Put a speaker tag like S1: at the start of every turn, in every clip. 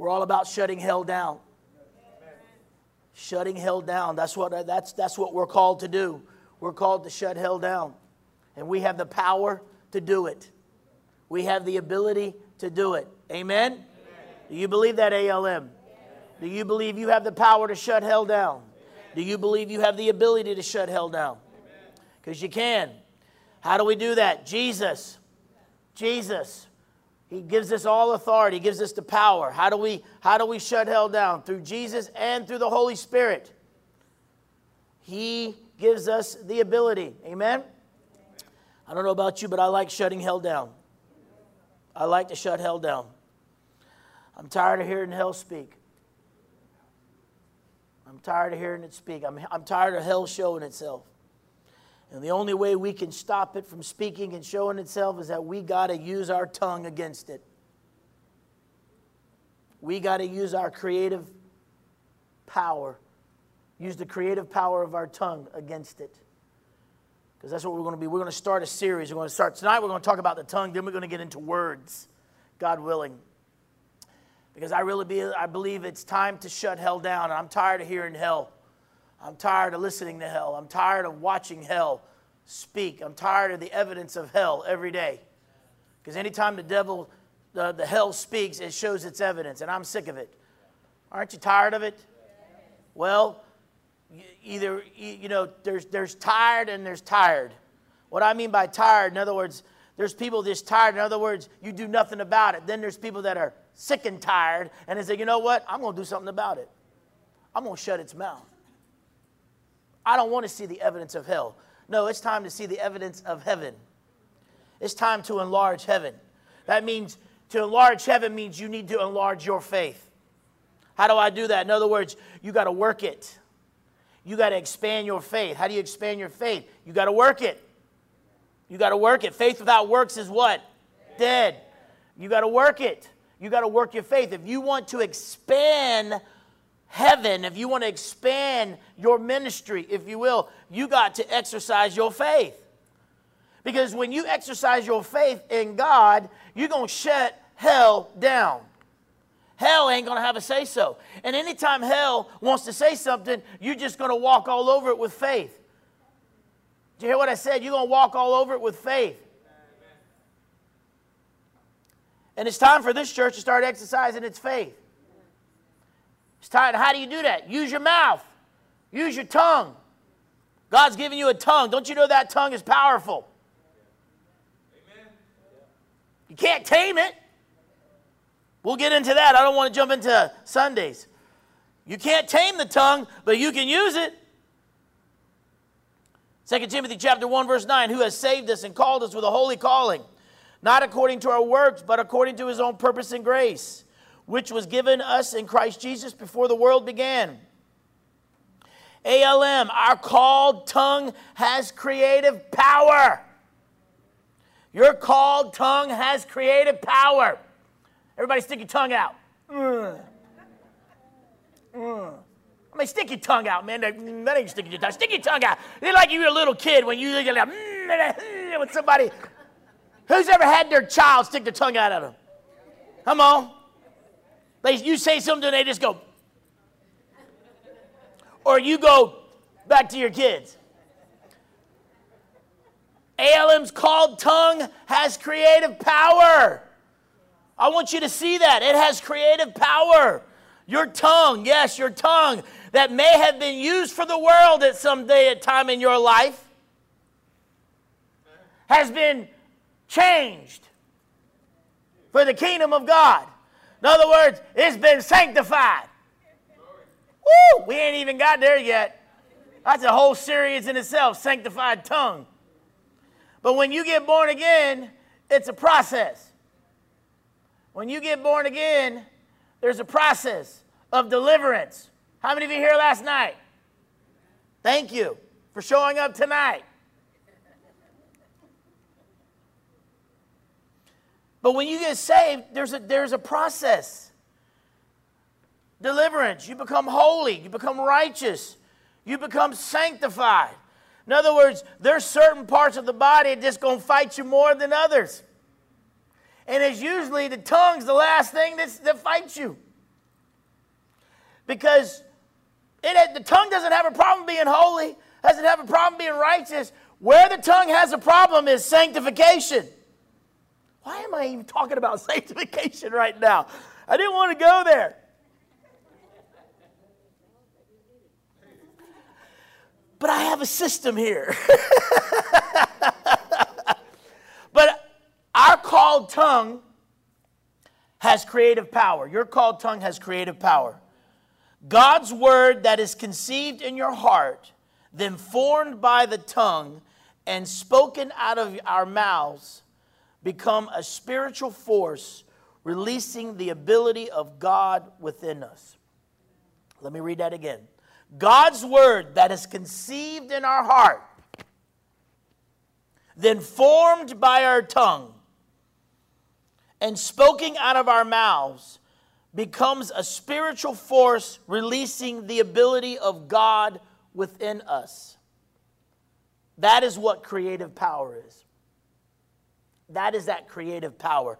S1: We're all about shutting hell down. Shutting hell down. That's what, that's, that's what we're called to do. We're called to shut hell down. And we have the power to do it. We have the ability to do it. Amen? Amen. Do you believe that, ALM? Do you believe you have the power to shut hell down? Do you believe you have the ability to shut hell down? Because you can. How do we do that? Jesus. Jesus. He gives us all authority, he gives us the power. How do we how do we shut hell down? Through Jesus and through the Holy Spirit. He gives us the ability. Amen. I don't know about you, but I like shutting hell down. I like to shut hell down. I'm tired of hearing hell speak. I'm tired of hearing it speak. I'm, I'm tired of hell showing itself. And the only way we can stop it from speaking and showing itself is that we got to use our tongue against it. We got to use our creative power, use the creative power of our tongue against it. Because that's what we're going to be. We're going to start a series. We're going to start tonight. We're going to talk about the tongue. Then we're going to get into words, God willing. Because I really be, I believe it's time to shut hell down. I'm tired of hearing hell. I'm tired of listening to hell. I'm tired of watching hell speak. I'm tired of the evidence of hell every day. Because anytime the devil, the, the hell speaks, it shows its evidence, and I'm sick of it. Aren't you tired of it? Well, either, you know, there's, there's tired and there's tired. What I mean by tired, in other words, there's people just tired. In other words, you do nothing about it. Then there's people that are sick and tired, and they say, you know what? I'm going to do something about it. I'm going to shut its mouth. I don't want to see the evidence of hell. No, it's time to see the evidence of heaven. It's time to enlarge heaven. That means to enlarge heaven means you need to enlarge your faith. How do I do that? In other words, you got to work it. You got to expand your faith. How do you expand your faith? You got to work it. You got to work it. Faith without works is what? Dead. You got to work it. You got to work your faith. If you want to expand heaven, if you want to expand your ministry, if you will, you got to exercise your faith. Because when you exercise your faith in God, you're going to shut hell down. Hell ain't going to have a say so. And anytime hell wants to say something, you're just going to walk all over it with faith. Did you hear what I said? You're going to walk all over it with faith. And it's time for this church to start exercising its faith. It's time. How do you do that? Use your mouth, use your tongue. God's given you a tongue. Don't you know that tongue is powerful? Amen. You can't tame it. We'll get into that. I don't want to jump into Sundays. You can't tame the tongue, but you can use it. 2 Timothy chapter 1 verse 9, who has saved us and called us with a holy calling, not according to our works, but according to his own purpose and grace which was given us in Christ Jesus before the world began. ALM, our called tongue has creative power. Your called tongue has creative power. Everybody stick your tongue out. Mm. Mm. I mean, stick your tongue out, man. That, ain't sticking your tongue. Stick your tongue out. It's like you were a little kid when you like, mm, with somebody. Who's ever had their child stick their tongue out at them? Come on. They, you say something they just go. Or you go back to your kids. ALM's called tongue has creative power. I want you to see that. It has creative power. Your tongue, yes, your tongue that may have been used for the world at some day at time in your life has been changed for the kingdom of God. In other words, it's been sanctified. Woo! We ain't even got there yet. That's a whole series in itself, sanctified tongue. But when you get born again, it's a process. When you get born again, there's a process of deliverance. How many of you here last night? Thank you for showing up tonight. But when you get saved, there's a, there's a process. Deliverance, you become holy, you become righteous, you become sanctified. In other words, there's certain parts of the body that just gonna fight you more than others. And it's usually the tongue's the last thing that's, that fights you. Because it, the tongue doesn't have a problem being holy, doesn't have a problem being righteous. Where the tongue has a problem is sanctification. Why am I even talking about sanctification right now? I didn't want to go there. But I have a system here. but our called tongue has creative power. Your called tongue has creative power. God's word that is conceived in your heart, then formed by the tongue and spoken out of our mouths, become a spiritual force releasing the ability of God within us. Let me read that again. God's word that is conceived in our heart, then formed by our tongue and spoken out of our mouths, becomes a spiritual force releasing the ability of God within us. That is what creative power is. That is that creative power.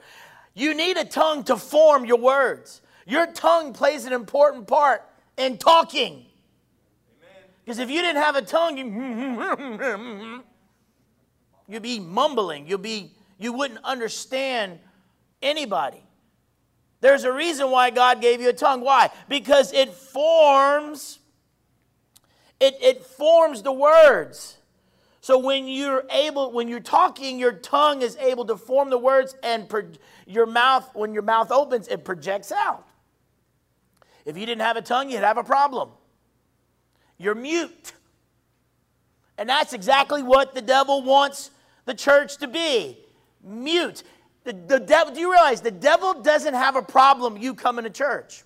S1: You need a tongue to form your words. Your tongue plays an important part in talking. Because if you didn't have a tongue, you, you'd be mumbling. You'll be, you wouldn't understand anybody. There's a reason why God gave you a tongue. Why? Because it forms, it, it forms the words. So when you're able, when you're talking, your tongue is able to form the words, and pro- your mouth, when your mouth opens, it projects out. If you didn't have a tongue, you'd have a problem. You're mute. And that's exactly what the devil wants the church to be mute. The, the devil, do you realize the devil doesn't have a problem you coming to church?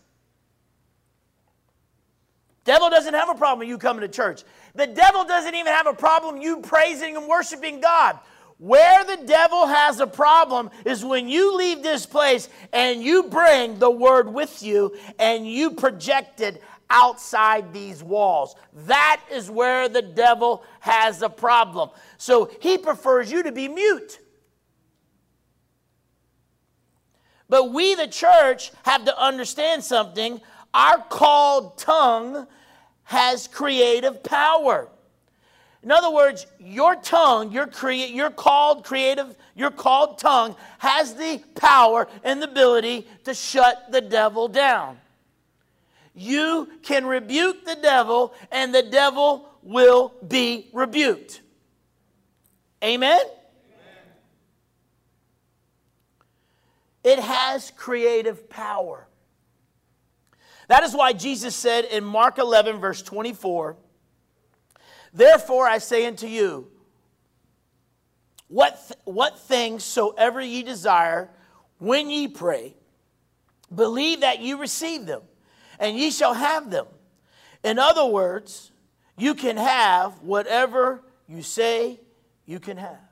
S1: Devil doesn't have a problem you coming to church. The devil doesn't even have a problem you praising and worshiping God. Where the devil has a problem is when you leave this place and you bring the word with you and you project it outside these walls. That is where the devil has a problem. So he prefers you to be mute. But we, the church, have to understand something. Our called tongue has creative power. In other words, your tongue, your, crea- your called creative, your called tongue has the power and the ability to shut the devil down. You can rebuke the devil, and the devil will be rebuked. Amen? It has creative power. That is why Jesus said in Mark 11, verse 24, Therefore I say unto you, what, th- what things soever ye desire when ye pray, believe that you receive them, and ye shall have them. In other words, you can have whatever you say you can have.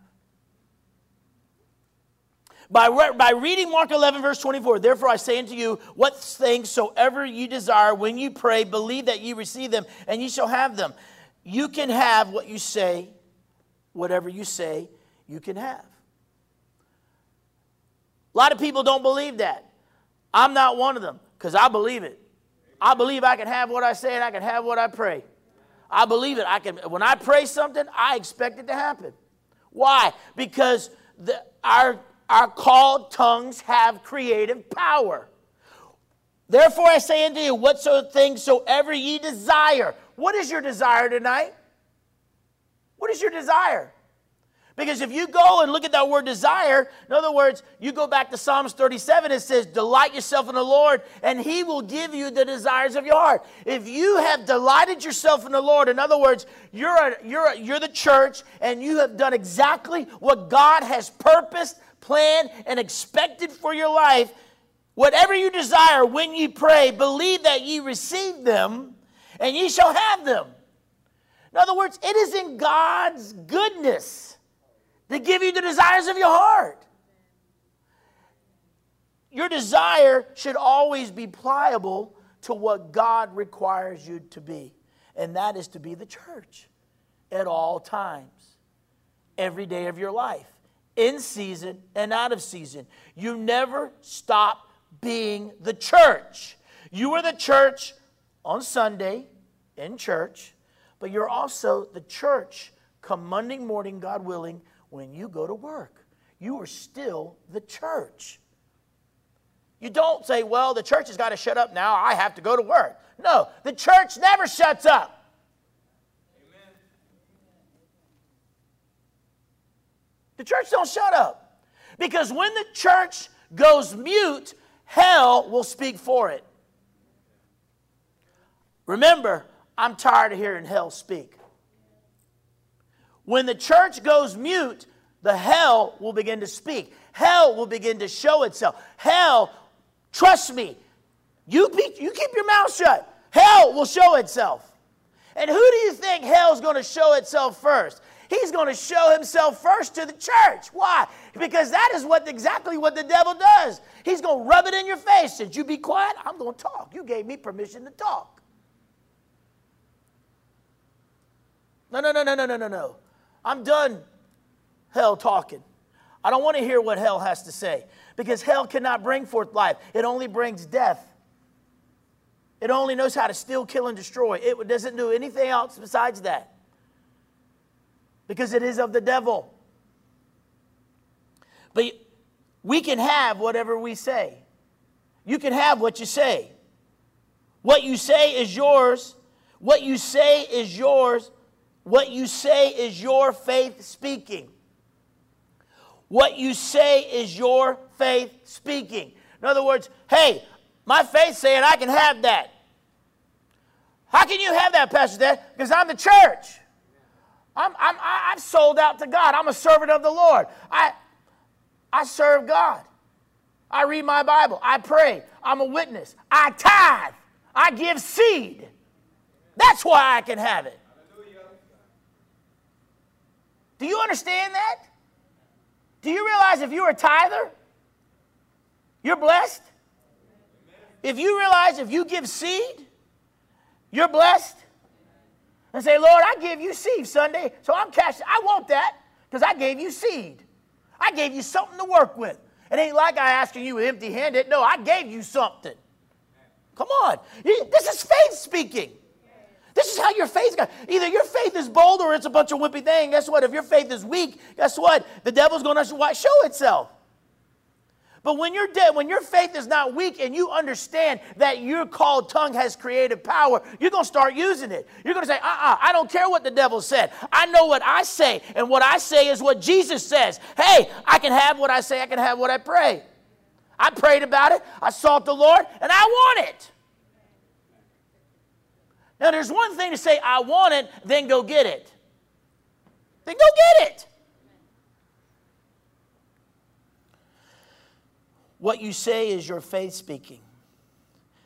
S1: By, re- by reading Mark 11, verse 24, therefore I say unto you, what things soever you desire when you pray, believe that you receive them, and you shall have them. You can have what you say, whatever you say, you can have. A lot of people don't believe that. I'm not one of them because I believe it. I believe I can have what I say and I can have what I pray. I believe it. I can when I pray something, I expect it to happen. Why? Because the, our our called tongues have creative power. Therefore, I say unto you, whatsoever things soever ye desire. What is your desire tonight? What is your desire? Because if you go and look at that word desire, in other words, you go back to Psalms 37, it says, Delight yourself in the Lord, and he will give you the desires of your heart. If you have delighted yourself in the Lord, in other words, you're, a, you're, a, you're the church, and you have done exactly what God has purposed, planned, and expected for your life, whatever you desire when ye pray, believe that ye receive them, and ye shall have them. In other words, it is in God's goodness to give you the desires of your heart. Your desire should always be pliable to what God requires you to be, and that is to be the church at all times, every day of your life in season and out of season. You never stop being the church. You are the church on Sunday in church, but you're also the church come Monday morning, God willing, when you go to work. You are still the church. You don't say, well, the church has got to shut up now. I have to go to work. No, the church never shuts up. The church don't shut up. Because when the church goes mute, hell will speak for it. Remember, I'm tired of hearing hell speak. When the church goes mute, the hell will begin to speak. Hell will begin to show itself. Hell, trust me, you, be, you keep your mouth shut. Hell will show itself. And who do you think hell's going to show itself first? He's going to show himself first to the church. Why? Because that is what exactly what the devil does. He's going to rub it in your face. Since you be quiet, I'm going to talk. You gave me permission to talk. No, no, no, no, no, no, no, no. I'm done hell talking. I don't want to hear what hell has to say because hell cannot bring forth life, it only brings death. It only knows how to steal, kill, and destroy. It doesn't do anything else besides that because it is of the devil. But we can have whatever we say. You can have what you say. What you say is yours. What you say is yours. What you say is your faith speaking. What you say is your faith speaking. In other words, hey, my faith saying I can have that. How can you have that, Pastor Dad? Because I'm the church. I'm, I'm, I'm sold out to God. I'm a servant of the Lord. I, I serve God. I read my Bible. I pray. I'm a witness. I tithe. I give seed. That's why I can have it. Do you understand that? Do you realize if you're a tither, you're blessed? If you realize if you give seed, you're blessed? And say, Lord, I give you seed Sunday, so I'm cashing. I want that because I gave you seed. I gave you something to work with. It ain't like I asking you empty handed. No, I gave you something. Come on. This is faith speaking. This is how your faith got. Either your faith is bold or it's a bunch of wimpy thing. Guess what? If your faith is weak, guess what? The devil's going to show itself. But when you're dead, when your faith is not weak and you understand that your called tongue has creative power, you're going to start using it. You're going to say, uh uh-uh, uh I don't care what the devil said. I know what I say, and what I say is what Jesus says. Hey, I can have what I say, I can have what I pray. I prayed about it, I sought the Lord, and I want it. Now, there's one thing to say, I want it, then go get it. Then go get it. What you say is your faith speaking.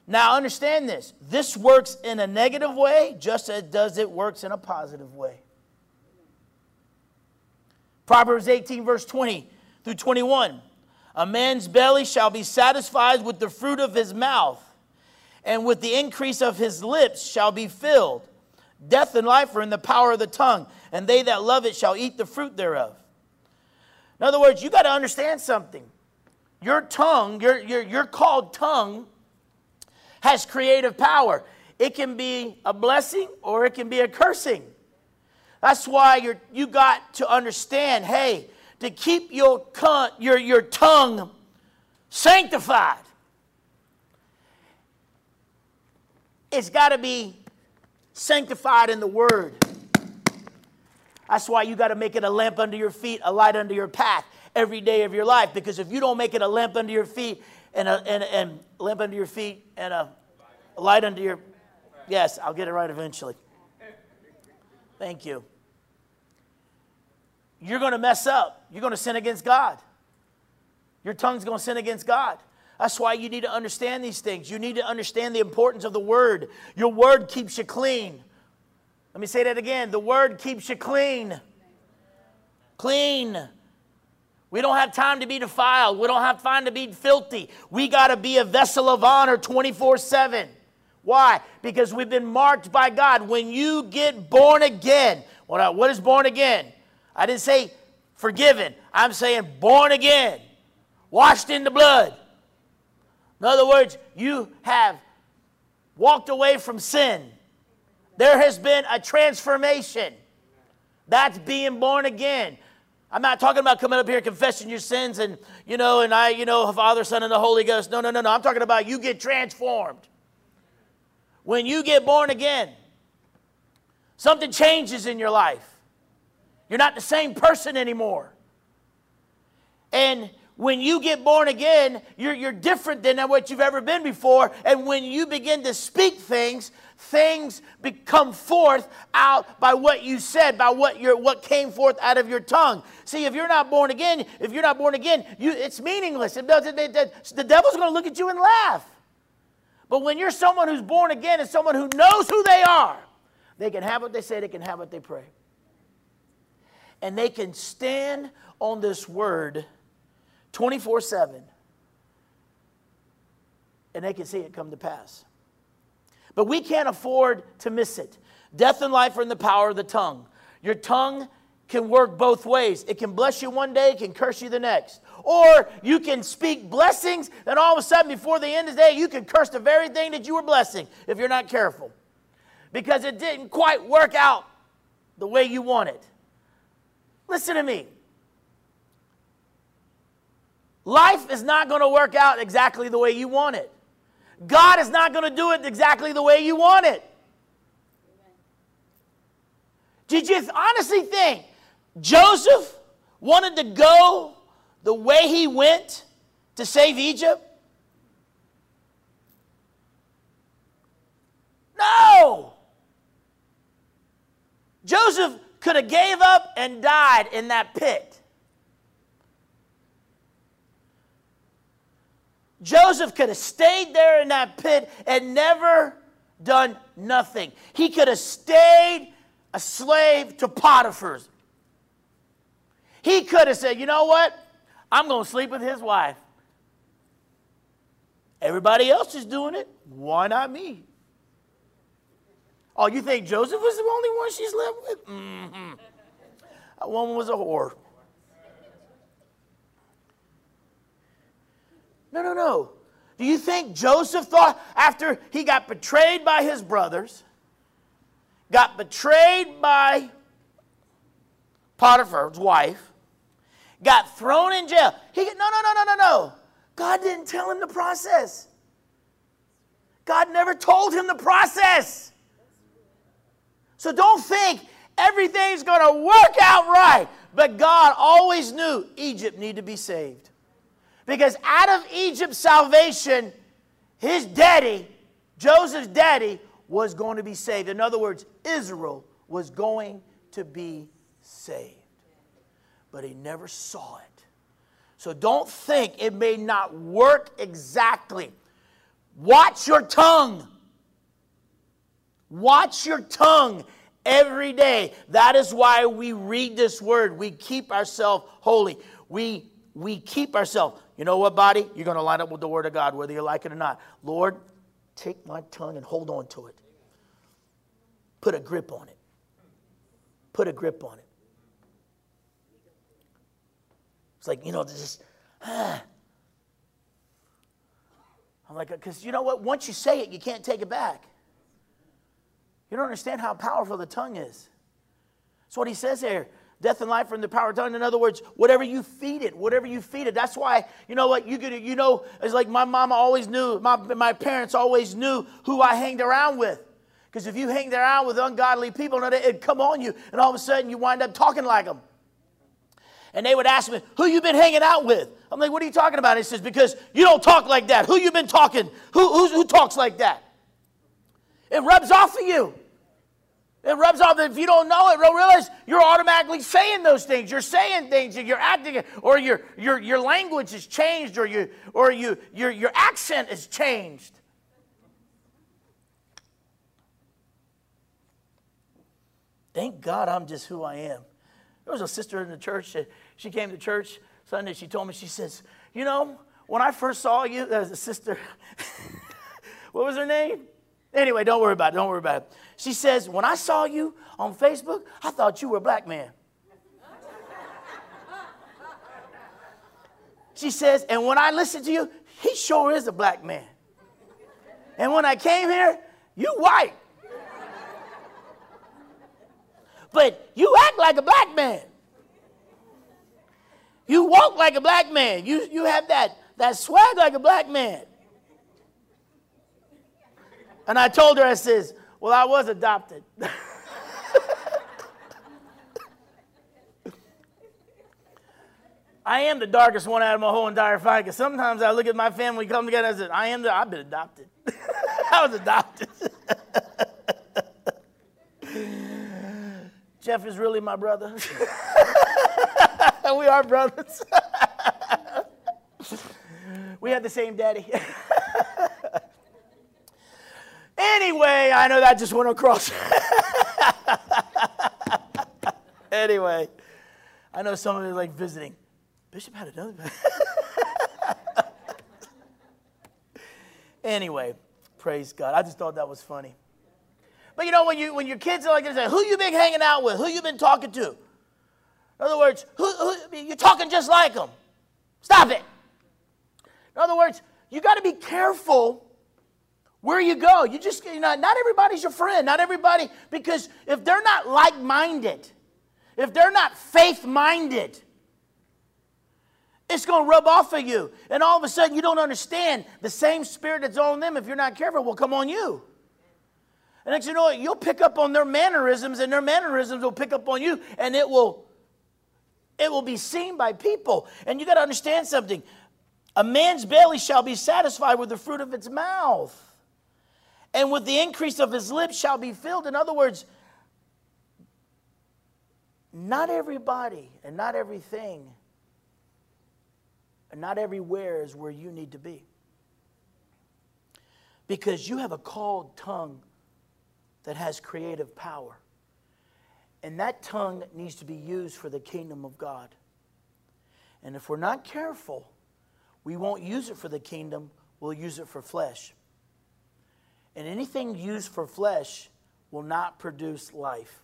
S1: Now, understand this this works in a negative way just as it does it works in a positive way. Proverbs 18, verse 20 through 21. A man's belly shall be satisfied with the fruit of his mouth and with the increase of his lips shall be filled. Death and life are in the power of the tongue, and they that love it shall eat the fruit thereof. In other words, you got to understand something. Your tongue, your, your, your called tongue, has creative power. It can be a blessing or it can be a cursing. That's why you're, you got to understand hey, to keep your, your, your tongue sanctified, it's got to be sanctified in the Word. That's why you got to make it a lamp under your feet, a light under your path every day of your life. Because if you don't make it a lamp under your feet and a, and, and lamp under your feet and a, a light under your yes, I'll get it right eventually. Thank you. You're going to mess up. You're going to sin against God. Your tongue's going to sin against God. That's why you need to understand these things. You need to understand the importance of the word. Your word keeps you clean. Let me say that again. The word keeps you clean. Clean. We don't have time to be defiled. We don't have time to be filthy. We got to be a vessel of honor 24 7. Why? Because we've been marked by God. When you get born again, uh, what is born again? I didn't say forgiven, I'm saying born again, washed in the blood. In other words, you have walked away from sin. There has been a transformation. That's being born again. I'm not talking about coming up here confessing your sins and, you know, and I, you know, Father, Son, and the Holy Ghost. No, no, no, no. I'm talking about you get transformed. When you get born again, something changes in your life. You're not the same person anymore. And when you get born again, you're, you're different than what you've ever been before. And when you begin to speak things, things become forth out by what you said, by what your what came forth out of your tongue. See, if you're not born again, if you're not born again, you, it's meaningless. It doesn't, it, it, the devil's going to look at you and laugh. But when you're someone who's born again and someone who knows who they are, they can have what they say, they can have what they pray. And they can stand on this word 24 7. And they can see it come to pass. But we can't afford to miss it. Death and life are in the power of the tongue. Your tongue can work both ways. It can bless you one day, it can curse you the next. Or you can speak blessings, and all of a sudden, before the end of the day, you can curse the very thing that you were blessing if you're not careful. Because it didn't quite work out the way you wanted. Listen to me. Life is not going to work out exactly the way you want it. God is not going to do it exactly the way you want it. Did you honestly think Joseph wanted to go the way he went to save Egypt? No. Joseph could have gave up and died in that pit. Joseph could have stayed there in that pit and never done nothing. He could have stayed a slave to Potiphar's. He could have said, you know what? I'm going to sleep with his wife. Everybody else is doing it. Why not me? Oh, you think Joseph was the only one she slept with? Mm-hmm. That woman was a whore. No, no, no. Do you think Joseph thought after he got betrayed by his brothers, got betrayed by Potiphar's wife, got thrown in jail? He no, no, no, no, no, no. God didn't tell him the process. God never told him the process. So don't think everything's going to work out right. But God always knew Egypt needed to be saved. Because out of Egypt's salvation, his daddy, Joseph's daddy, was going to be saved. In other words, Israel was going to be saved. But he never saw it. So don't think it may not work exactly. Watch your tongue. Watch your tongue every day. That is why we read this word. We keep ourselves holy. We, we keep ourselves. You know what, body? You're going to line up with the Word of God, whether you like it or not. Lord, take my tongue and hold on to it. Put a grip on it. Put a grip on it. It's like, you know, just, ah. I'm like, because you know what? Once you say it, you can't take it back. You don't understand how powerful the tongue is. That's what he says here. Death and life from the power of tongue. In other words, whatever you feed it, whatever you feed it. That's why, you know what, you could, you know, it's like my mama always knew, my, my parents always knew who I hanged around with. Because if you hang around with ungodly people, it'd come on you, and all of a sudden you wind up talking like them. And they would ask me, who you been hanging out with? I'm like, what are you talking about? He says, because you don't talk like that. Who you been talking? Who, who, who talks like that? It rubs off of you. It rubs off. If you don't know it, don't realize you're automatically saying those things. You're saying things and you're acting, or your, your, your language has changed, or, you, or you, your, your accent has changed. Thank God I'm just who I am. There was a sister in the church. That she came to church Sunday. She told me, she says, You know, when I first saw you, as a sister. what was her name? Anyway, don't worry about it. Don't worry about it. She says, When I saw you on Facebook, I thought you were a black man. She says, And when I listened to you, he sure is a black man. And when I came here, You white. but you act like a black man. You walk like a black man. You, you have that, that swag like a black man. And I told her, I says, well, I was adopted. I am the darkest one out of my whole entire family. Because sometimes I look at my family come together and I said, I am the, I've been adopted. I was adopted. Jeff is really my brother. we are brothers. we have the same daddy. Anyway, I know that just went across. anyway, I know some of you like visiting. Bishop had another. anyway, praise God. I just thought that was funny. But you know, when, you, when your kids are like this, who you been hanging out with? Who you been talking to? In other words, who, who, you're talking just like them. Stop it. In other words, you got to be careful where you go. You just, you know, not everybody's your friend. Not everybody, because if they're not like minded, if they're not faith minded, it's going to rub off of you. And all of a sudden, you don't understand the same spirit that's on them, if you're not careful, will come on you. And next you know you'll pick up on their mannerisms, and their mannerisms will pick up on you, and it will it will be seen by people. And you got to understand something. A man's belly shall be satisfied with the fruit of its mouth. And with the increase of his lips shall be filled. In other words, not everybody and not everything and not everywhere is where you need to be. Because you have a called tongue that has creative power. And that tongue needs to be used for the kingdom of God. And if we're not careful, we won't use it for the kingdom, we'll use it for flesh. And anything used for flesh will not produce life.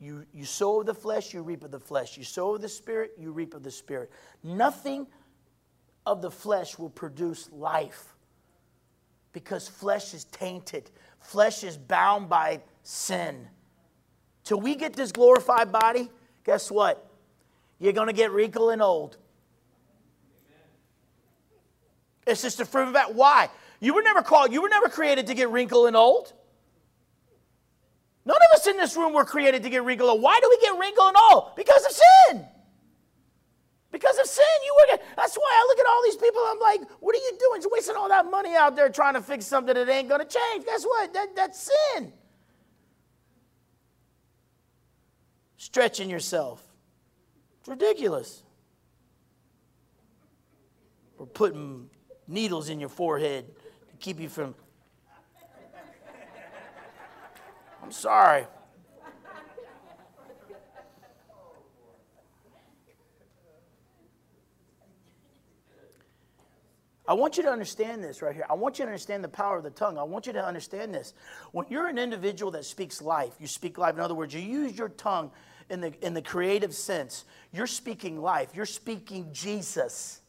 S1: You, you sow of the flesh, you reap of the flesh. You sow of the spirit, you reap of the spirit. Nothing of the flesh will produce life because flesh is tainted, flesh is bound by sin. Till we get this glorified body, guess what? You're going to get wrinkled and old. It's just a fruit of that. Why? You were never called, you were never created to get wrinkled and old. None of us in this room were created to get wrinkled. Why do we get wrinkled and old? Because of sin. Because of sin, you were. That's why I look at all these people. I'm like, what are you doing? You're wasting all that money out there trying to fix something that ain't going to change. Guess what? That, that's sin. Stretching yourself. It's ridiculous. We're putting needles in your forehead keep you from I'm sorry. I want you to understand this right here. I want you to understand the power of the tongue. I want you to understand this. When you're an individual that speaks life, you speak life. In other words, you use your tongue in the, in the creative sense. You're speaking life. You're speaking Jesus.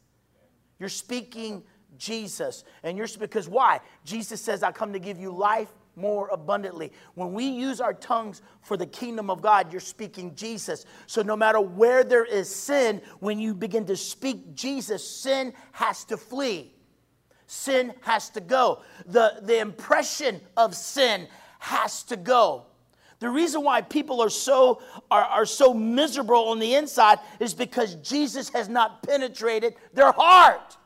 S1: You're speaking Jesus. And you're because why? Jesus says, I come to give you life more abundantly. When we use our tongues for the kingdom of God, you're speaking Jesus. So no matter where there is sin, when you begin to speak Jesus, sin has to flee. Sin has to go. The, the impression of sin has to go. The reason why people are so, are, are so miserable on the inside is because Jesus has not penetrated their heart.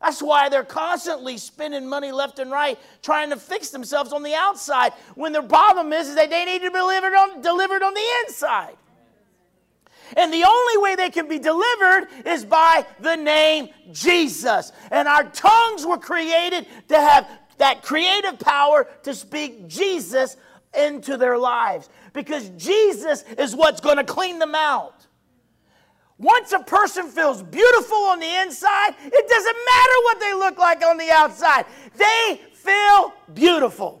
S1: That's why they're constantly spending money left and right trying to fix themselves on the outside when their problem is, is that they need to be delivered on, delivered on the inside. And the only way they can be delivered is by the name Jesus. And our tongues were created to have that creative power to speak Jesus into their lives because Jesus is what's going to clean them out. Once a person feels beautiful on the inside, it doesn't matter what they look like on the outside. They feel beautiful.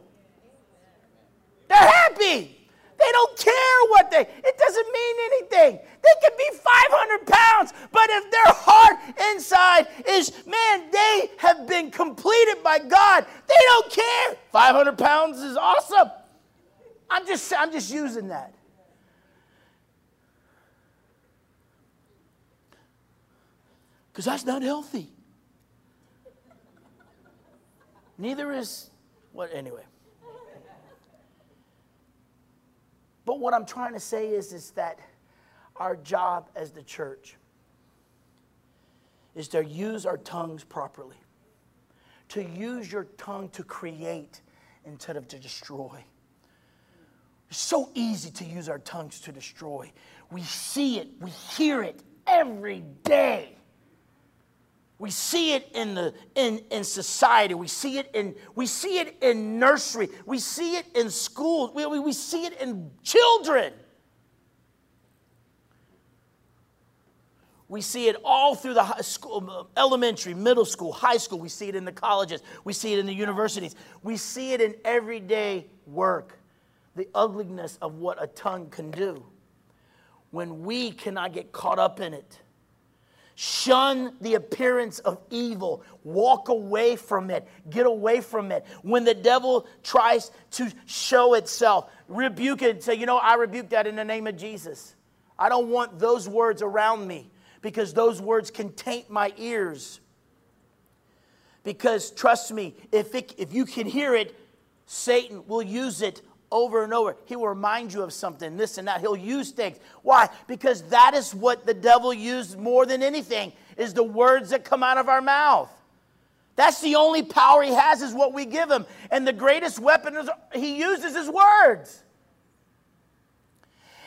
S1: They're happy. They don't care what they, it doesn't mean anything. They can be 500 pounds, but if their heart inside is, man, they have been completed by God, they don't care. 500 pounds is awesome. I'm just, I'm just using that. Because that's not healthy. Neither is what, anyway. But what I'm trying to say is, is that our job as the church is to use our tongues properly, to use your tongue to create instead of to destroy. It's so easy to use our tongues to destroy. We see it, we hear it every day. We see it in, the, in, in society. We see it in, we see it in nursery. We see it in schools. We, we, we see it in children. We see it all through the school, elementary, middle school, high school. We see it in the colleges. We see it in the universities. We see it in everyday work. The ugliness of what a tongue can do when we cannot get caught up in it. Shun the appearance of evil. Walk away from it. Get away from it. When the devil tries to show itself, rebuke it. Say, you know, I rebuke that in the name of Jesus. I don't want those words around me because those words can taint my ears. Because trust me, if, it, if you can hear it, Satan will use it over and over. He will remind you of something, this and that. He'll use things. Why? Because that is what the devil used more than anything is the words that come out of our mouth. That's the only power he has is what we give him. And the greatest weapon is, he uses his words.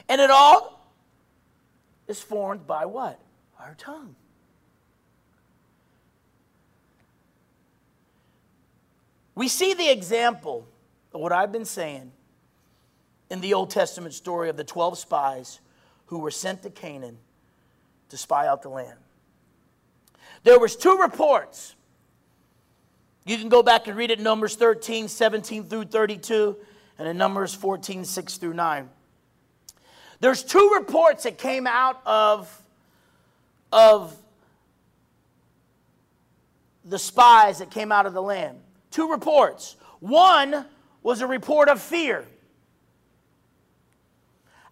S1: And it all is formed by what? Our tongue. We see the example of what I've been saying in the Old Testament story of the 12 spies who were sent to Canaan to spy out the land. There was two reports. You can go back and read it in Numbers 13, 17 through 32, and in Numbers 14, 6 through 9. There's two reports that came out of, of the spies that came out of the land. Two reports. One was a report of fear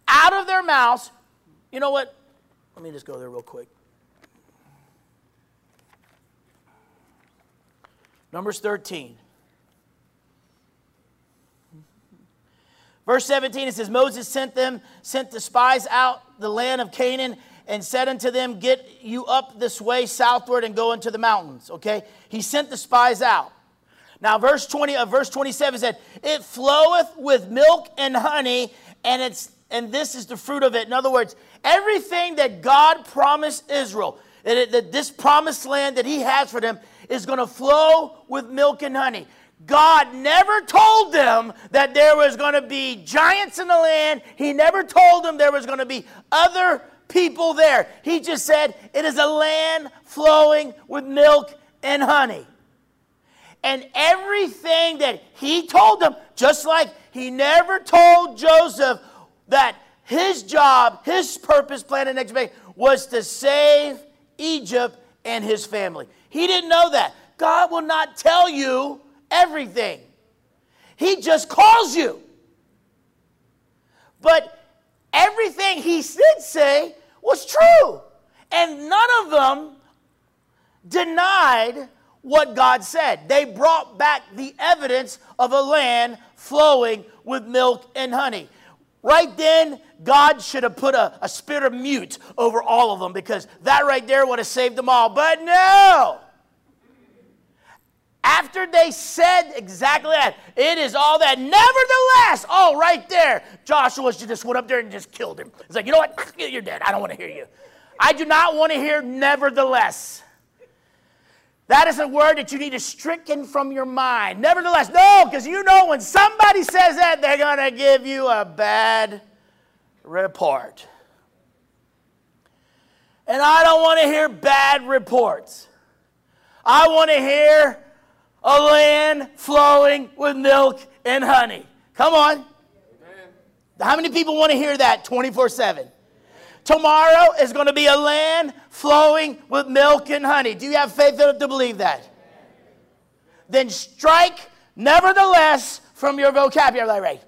S1: out of their mouths. You know what? Let me just go there real quick. Numbers 13. Verse 17, it says, Moses sent them, sent the spies out the land of Canaan, and said unto them, Get you up this way southward and go into the mountains. Okay? He sent the spies out. Now, verse 20, uh, verse 27 said, It floweth with milk and honey, and its and this is the fruit of it. In other words, everything that God promised Israel, that, this promised land that He has for them, is going to flow with milk and honey. God never told them that there was going to be giants in the land. He never told them there was going to be other people there. He just said it is a land flowing with milk and honey. And everything that he told them, just like he never told Joseph that his job, his purpose, plan, and expectation was to save Egypt and his family. He didn't know that. God will not tell you everything, He just calls you. But everything He did say was true. And none of them denied what God said. They brought back the evidence of a land flowing with milk and honey. Right then, God should have put a, a spirit of mute over all of them because that right there would have saved them all. But no! After they said exactly that, it is all that. Nevertheless, oh, right there, Joshua just went up there and just killed him. It's like, you know what? You're dead. I don't want to hear you. I do not want to hear nevertheless. That is a word that you need to stricken from your mind. Nevertheless, no, because you know when somebody says that, they're going to give you a bad report. And I don't want to hear bad reports. I want to hear a land flowing with milk and honey. Come on. Amen. How many people want to hear that 24 7? Tomorrow is going to be a land flowing with milk and honey. Do you have faith enough to believe that? Then strike nevertheless from your vocabulary.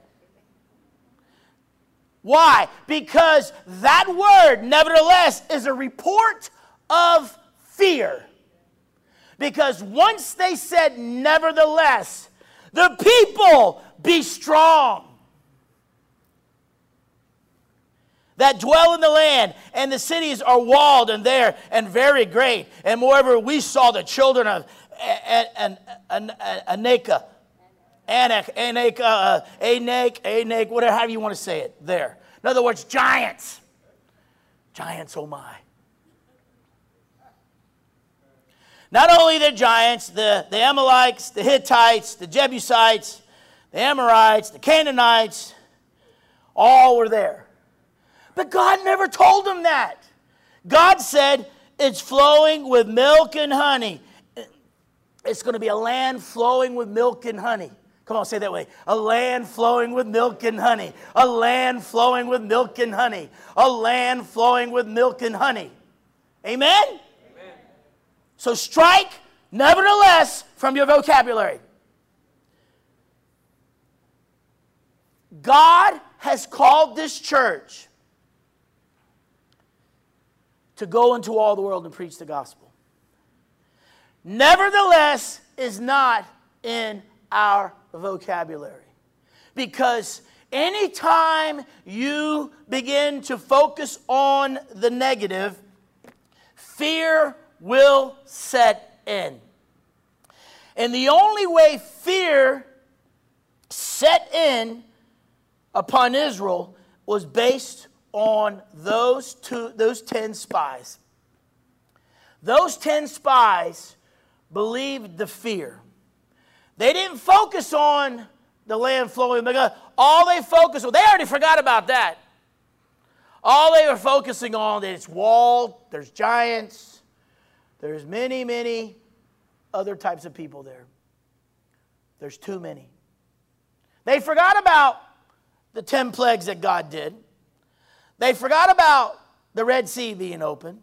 S1: Why? Because that word, nevertheless, is a report of fear. Because once they said nevertheless, the people be strong that dwell in the land, and the cities are walled and there and very great. And moreover, we saw the children of Anaka, Anak, Anak, uh, Anak, Anak, whatever you want to say it, there. In other words, giants. Giants, oh my. Not only the giants, the, the Amalekites, the Hittites, the Jebusites, the Amorites, the Canaanites, all were there. But God never told him that. God said, It's flowing with milk and honey. It's going to be a land flowing with milk and honey. Come on, say that way. A land flowing with milk and honey. A land flowing with milk and honey. A land flowing with milk and honey. Amen? Amen. So strike, nevertheless, from your vocabulary. God has called this church to go into all the world and preach the gospel. Nevertheless, is not in our vocabulary. Because anytime you begin to focus on the negative, fear will set in. And the only way fear set in upon Israel was based on those two, those 10 spies. Those 10 spies believed the fear. They didn't focus on the land flowing. All they focused on, they already forgot about that. All they were focusing on is it's walled, there's giants, there's many, many other types of people there. There's too many. They forgot about the 10 plagues that God did. They forgot about the Red Sea being open.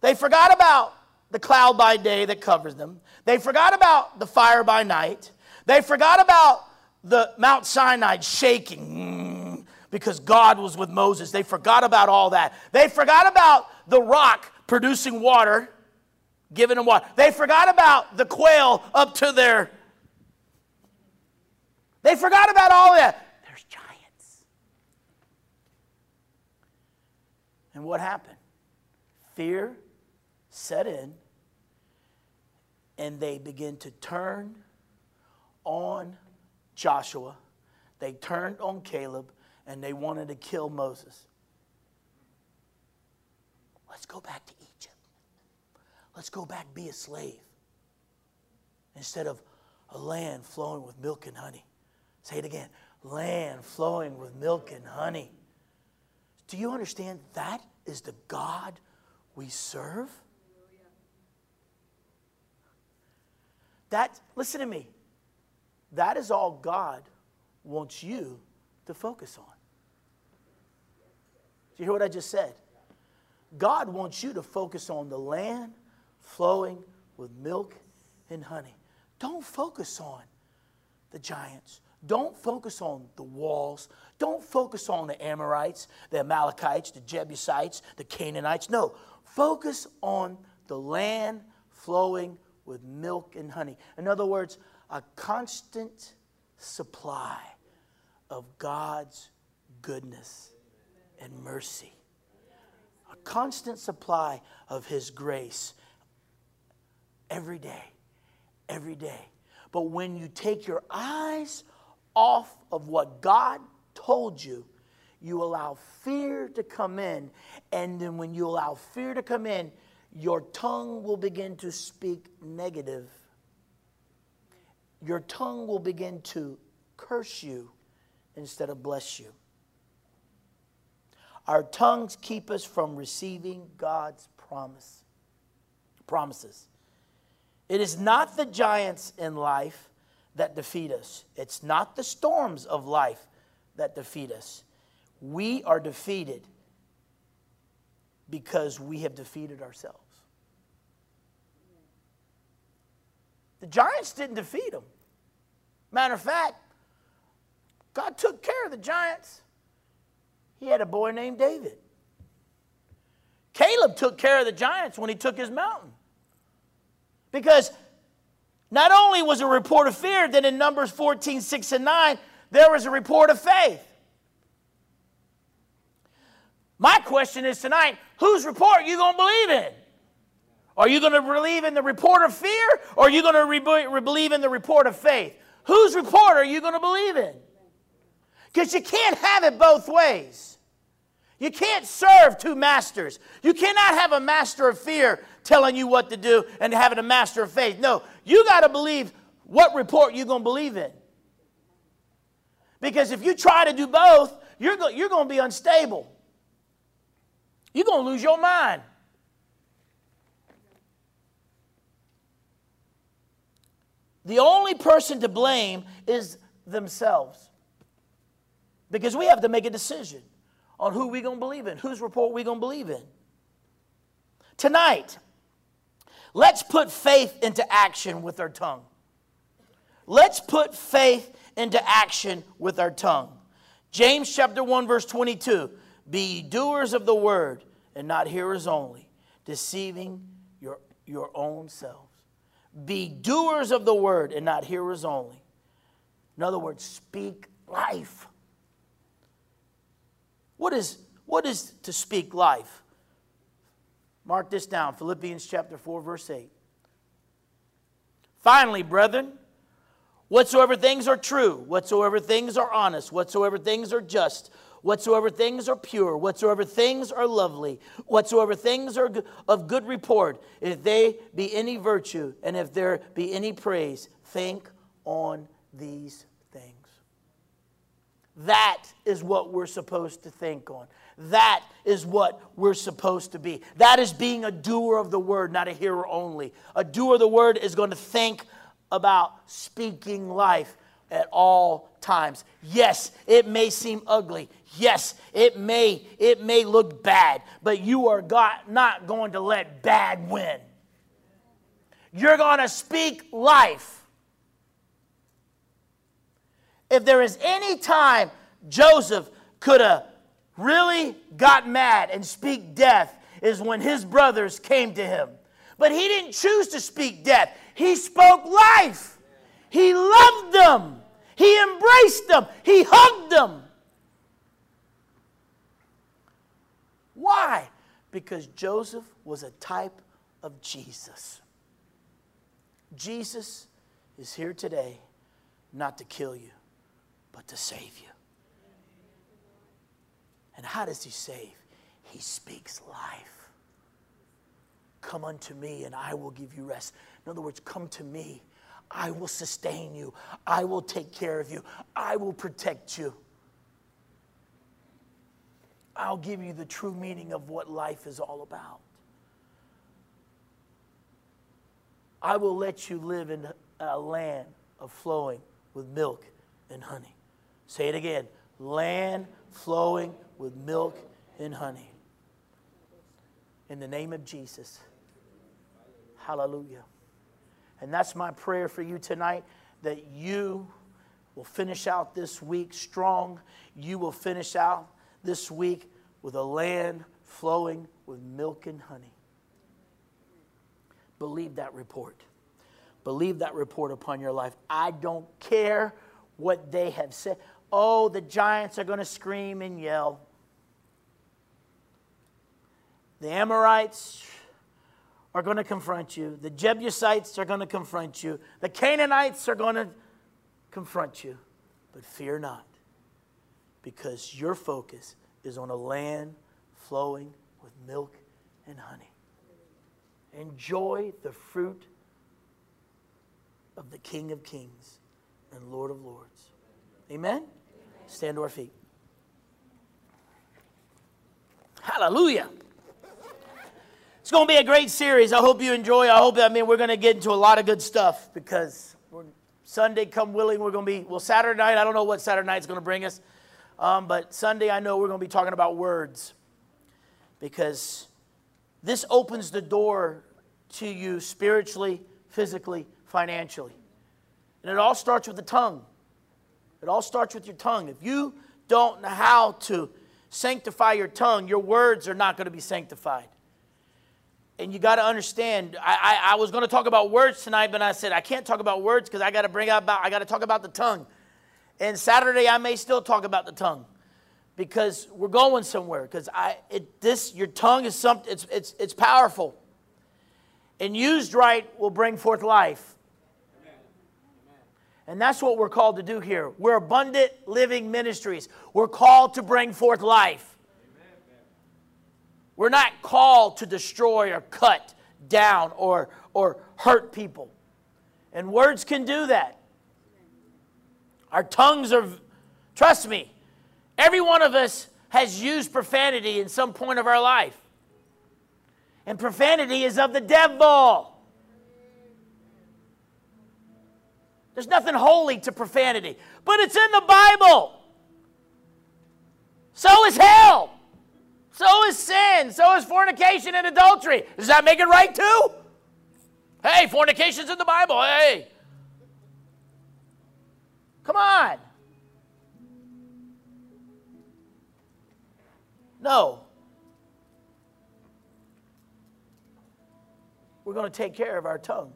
S1: They forgot about the cloud by day that covers them. They forgot about the fire by night. They forgot about the Mount Sinai shaking because God was with Moses. They forgot about all that. They forgot about the rock producing water, giving them water. They forgot about the quail up to their. They forgot about all that. And what happened? Fear set in, and they begin to turn on Joshua. They turned on Caleb, and they wanted to kill Moses. Let's go back to Egypt. Let's go back be a slave instead of a land flowing with milk and honey. Say it again land flowing with milk and honey. Do you understand that is the God we serve? That, listen to me, that is all God wants you to focus on. Do you hear what I just said? God wants you to focus on the land flowing with milk and honey. Don't focus on the giants. Don't focus on the walls. Don't focus on the Amorites, the Amalekites, the Jebusites, the Canaanites. No, focus on the land flowing with milk and honey. In other words, a constant supply of God's goodness and mercy. A constant supply of His grace every day, every day. But when you take your eyes off of what God told you, you allow fear to come in. And then when you allow fear to come in, your tongue will begin to speak negative. Your tongue will begin to curse you instead of bless you. Our tongues keep us from receiving God's promise. Promises. It is not the giants in life that defeat us. It's not the storms of life that defeat us. We are defeated because we have defeated ourselves. The giants didn't defeat them. Matter of fact, God took care of the giants. He had a boy named David. Caleb took care of the giants when he took his mountain. Because not only was a report of fear, then in Numbers 14, 6 and 9, there was a report of faith. My question is tonight whose report are you going to believe in? Are you going to believe in the report of fear or are you going to re- believe in the report of faith? Whose report are you going to believe in? Because you can't have it both ways. You can't serve two masters. You cannot have a master of fear telling you what to do and having a master of faith. No, you got to believe what report you're going to believe in. Because if you try to do both, you're, go- you're going to be unstable. You're going to lose your mind. The only person to blame is themselves. Because we have to make a decision on who we're going to believe in, whose report we're going to believe in. Tonight, let's put faith into action with our tongue. Let's put faith into action with our tongue. James chapter 1 verse 22, be doers of the word and not hearers only, deceiving your, your own selves. Be doers of the word and not hearers only. In other words, speak life. What is, what is to speak life? Mark this down Philippians chapter 4, verse 8. Finally, brethren, whatsoever things are true, whatsoever things are honest, whatsoever things are just, whatsoever things are pure, whatsoever things are lovely, whatsoever things are of good report, if they be any virtue and if there be any praise, think on these things. that is what we're supposed to think on. That is what we're supposed to be. That is being a doer of the word, not a hearer only. A doer of the word is going to think about speaking life at all times. Yes, it may seem ugly. Yes, it may it may look bad, but you are God, not going to let bad win. You're going to speak life. If there is any time Joseph could have really got mad and speak death, is when his brothers came to him. But he didn't choose to speak death, he spoke life. He loved them, he embraced them, he hugged them. Why? Because Joseph was a type of Jesus. Jesus is here today not to kill you but to save you. And how does he save? He speaks life. Come unto me, and I will give you rest. In other words, come to me. I will sustain you. I will take care of you. I will protect you. I'll give you the true meaning of what life is all about. I will let you live in a land of flowing with milk and honey. Say it again land flowing with milk and honey. In the name of Jesus. Hallelujah. And that's my prayer for you tonight that you will finish out this week strong. You will finish out this week with a land flowing with milk and honey. Believe that report. Believe that report upon your life. I don't care what they have said. Oh, the giants are going to scream and yell. The Amorites are going to confront you. The Jebusites are going to confront you. The Canaanites are going to confront you. But fear not, because your focus is on a land flowing with milk and honey. Enjoy the fruit of the King of Kings and Lord of Lords. Amen? Stand to our feet. Hallelujah. It's going to be a great series. I hope you enjoy. I hope, I mean, we're going to get into a lot of good stuff because Sunday, come willing, we're going to be, well, Saturday night, I don't know what Saturday night's going to bring us. Um, but Sunday, I know we're going to be talking about words because this opens the door to you spiritually, physically, financially. And it all starts with the tongue. It all starts with your tongue. If you don't know how to sanctify your tongue, your words are not going to be sanctified. And you got to understand, I, I, I was going to talk about words tonight, but I said I can't talk about words because I got to bring out about, I got to talk about the tongue. And Saturday I may still talk about the tongue because we're going somewhere. Because I, it, this, your tongue is something. It's, it's, it's powerful, and used right will bring forth life. And that's what we're called to do here. We're abundant living ministries. We're called to bring forth life. We're not called to destroy or cut down or, or hurt people. And words can do that. Our tongues are, trust me, every one of us has used profanity in some point of our life. And profanity is of the devil. There's nothing holy to profanity, but it's in the Bible. So is hell. So is sin. So is fornication and adultery. Does that make it right too? Hey, fornication's in the Bible. Hey. Come on. No. We're going to take care of our tongue.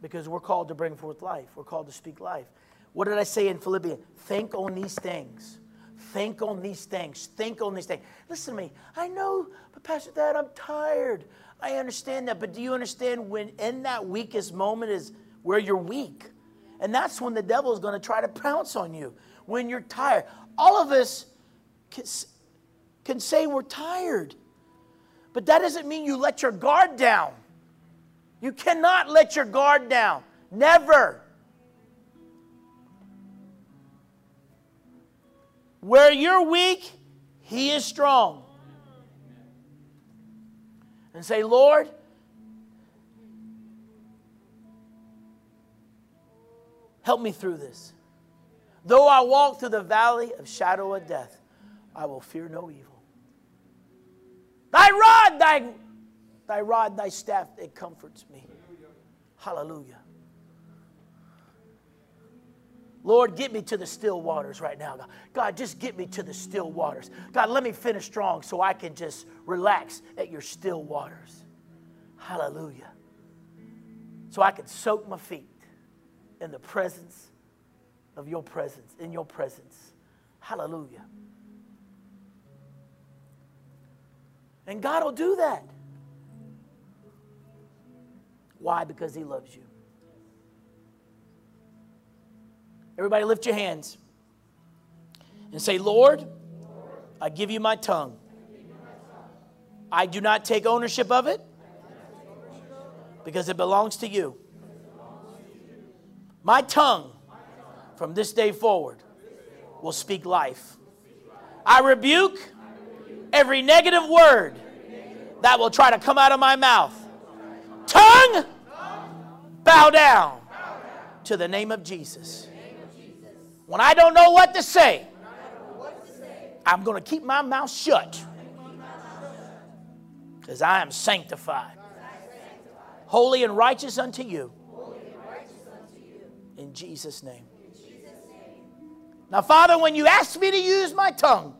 S1: because we're called to bring forth life. We're called to speak life. What did I say in Philippians? Think on these things. Think on these things. Think on these things. Listen to me. I know, but Pastor Dad, I'm tired. I understand that. But do you understand when in that weakest moment is where you're weak? And that's when the devil is going to try to pounce on you. When you're tired. All of us can, can say we're tired. But that doesn't mean you let your guard down. You cannot let your guard down. Never. Where you're weak, He is strong. And say, Lord, help me through this. Though I walk through the valley of shadow of death, I will fear no evil. Thy rod, thy Thy rod, thy staff, it comforts me. Hallelujah. Lord, get me to the still waters right now. God, just get me to the still waters. God, let me finish strong so I can just relax at your still waters. Hallelujah. So I can soak my feet in the presence of your presence, in your presence. Hallelujah. And God will do that. Why? Because He loves you. Everybody, lift your hands and say, Lord, I give you my tongue. I do not take ownership of it because it belongs to you. My tongue from this day forward will speak life. I rebuke every negative word that will try to come out of my mouth. Tongue, bow down to the name of Jesus. When I don't know what to say, I'm going to keep my mouth shut because I am sanctified, holy and righteous unto you. In Jesus' name. Now, Father, when you ask me to use my tongue,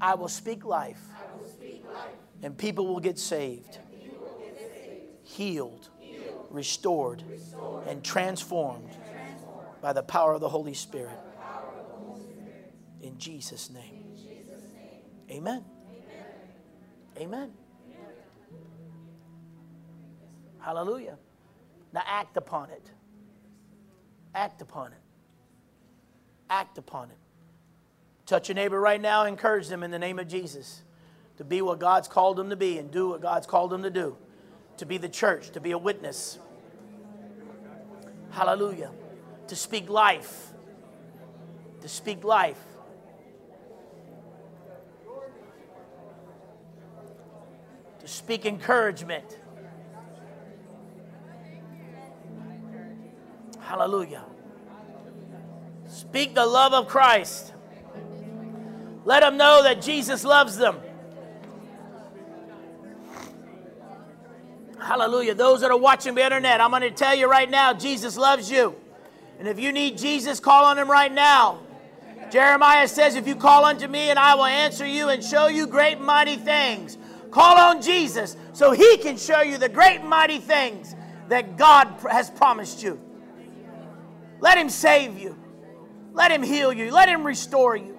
S1: I will speak life, and people will get saved healed, restored, and transformed by the power of the Holy Spirit. In Jesus' name. Amen. Amen. Hallelujah. Now act upon it. Act upon it. Act upon it. Touch your neighbor right now, encourage them in the name of Jesus to be what God's called them to be and do what God's called them to do to be the church, to be a witness. Hallelujah. To speak life. To speak life. To speak encouragement. Hallelujah. Speak the love of Christ. Let them know that Jesus loves them. Hallelujah. Those that are watching the internet, I'm going to tell you right now Jesus loves you. And if you need Jesus, call on him right now. Jeremiah says, If you call unto me, and I will answer you and show you great mighty things. Call on Jesus so he can show you the great mighty things that God has promised you. Let him save you. Let him heal you. Let him restore you.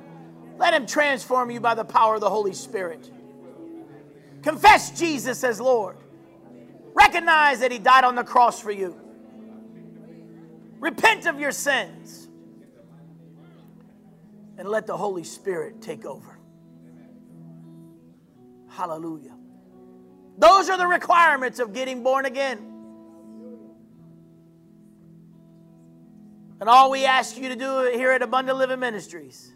S1: Let him transform you by the power of the Holy Spirit. Confess Jesus as Lord. Recognize that he died on the cross for you. Repent of your sins. And let the Holy Spirit take over. Hallelujah. Those are the requirements of getting born again. And all we ask you to do here at Abundant Living Ministries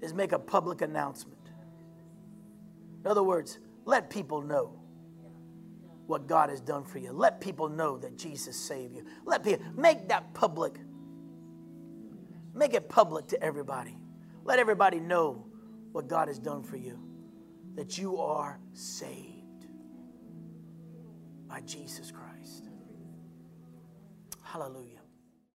S1: is make a public announcement. In other words, let people know what God has done for you. Let people know that Jesus saved you. Let people make that public. Make it public to everybody. Let everybody know what God has done for you. That you are saved by Jesus Christ. Hallelujah.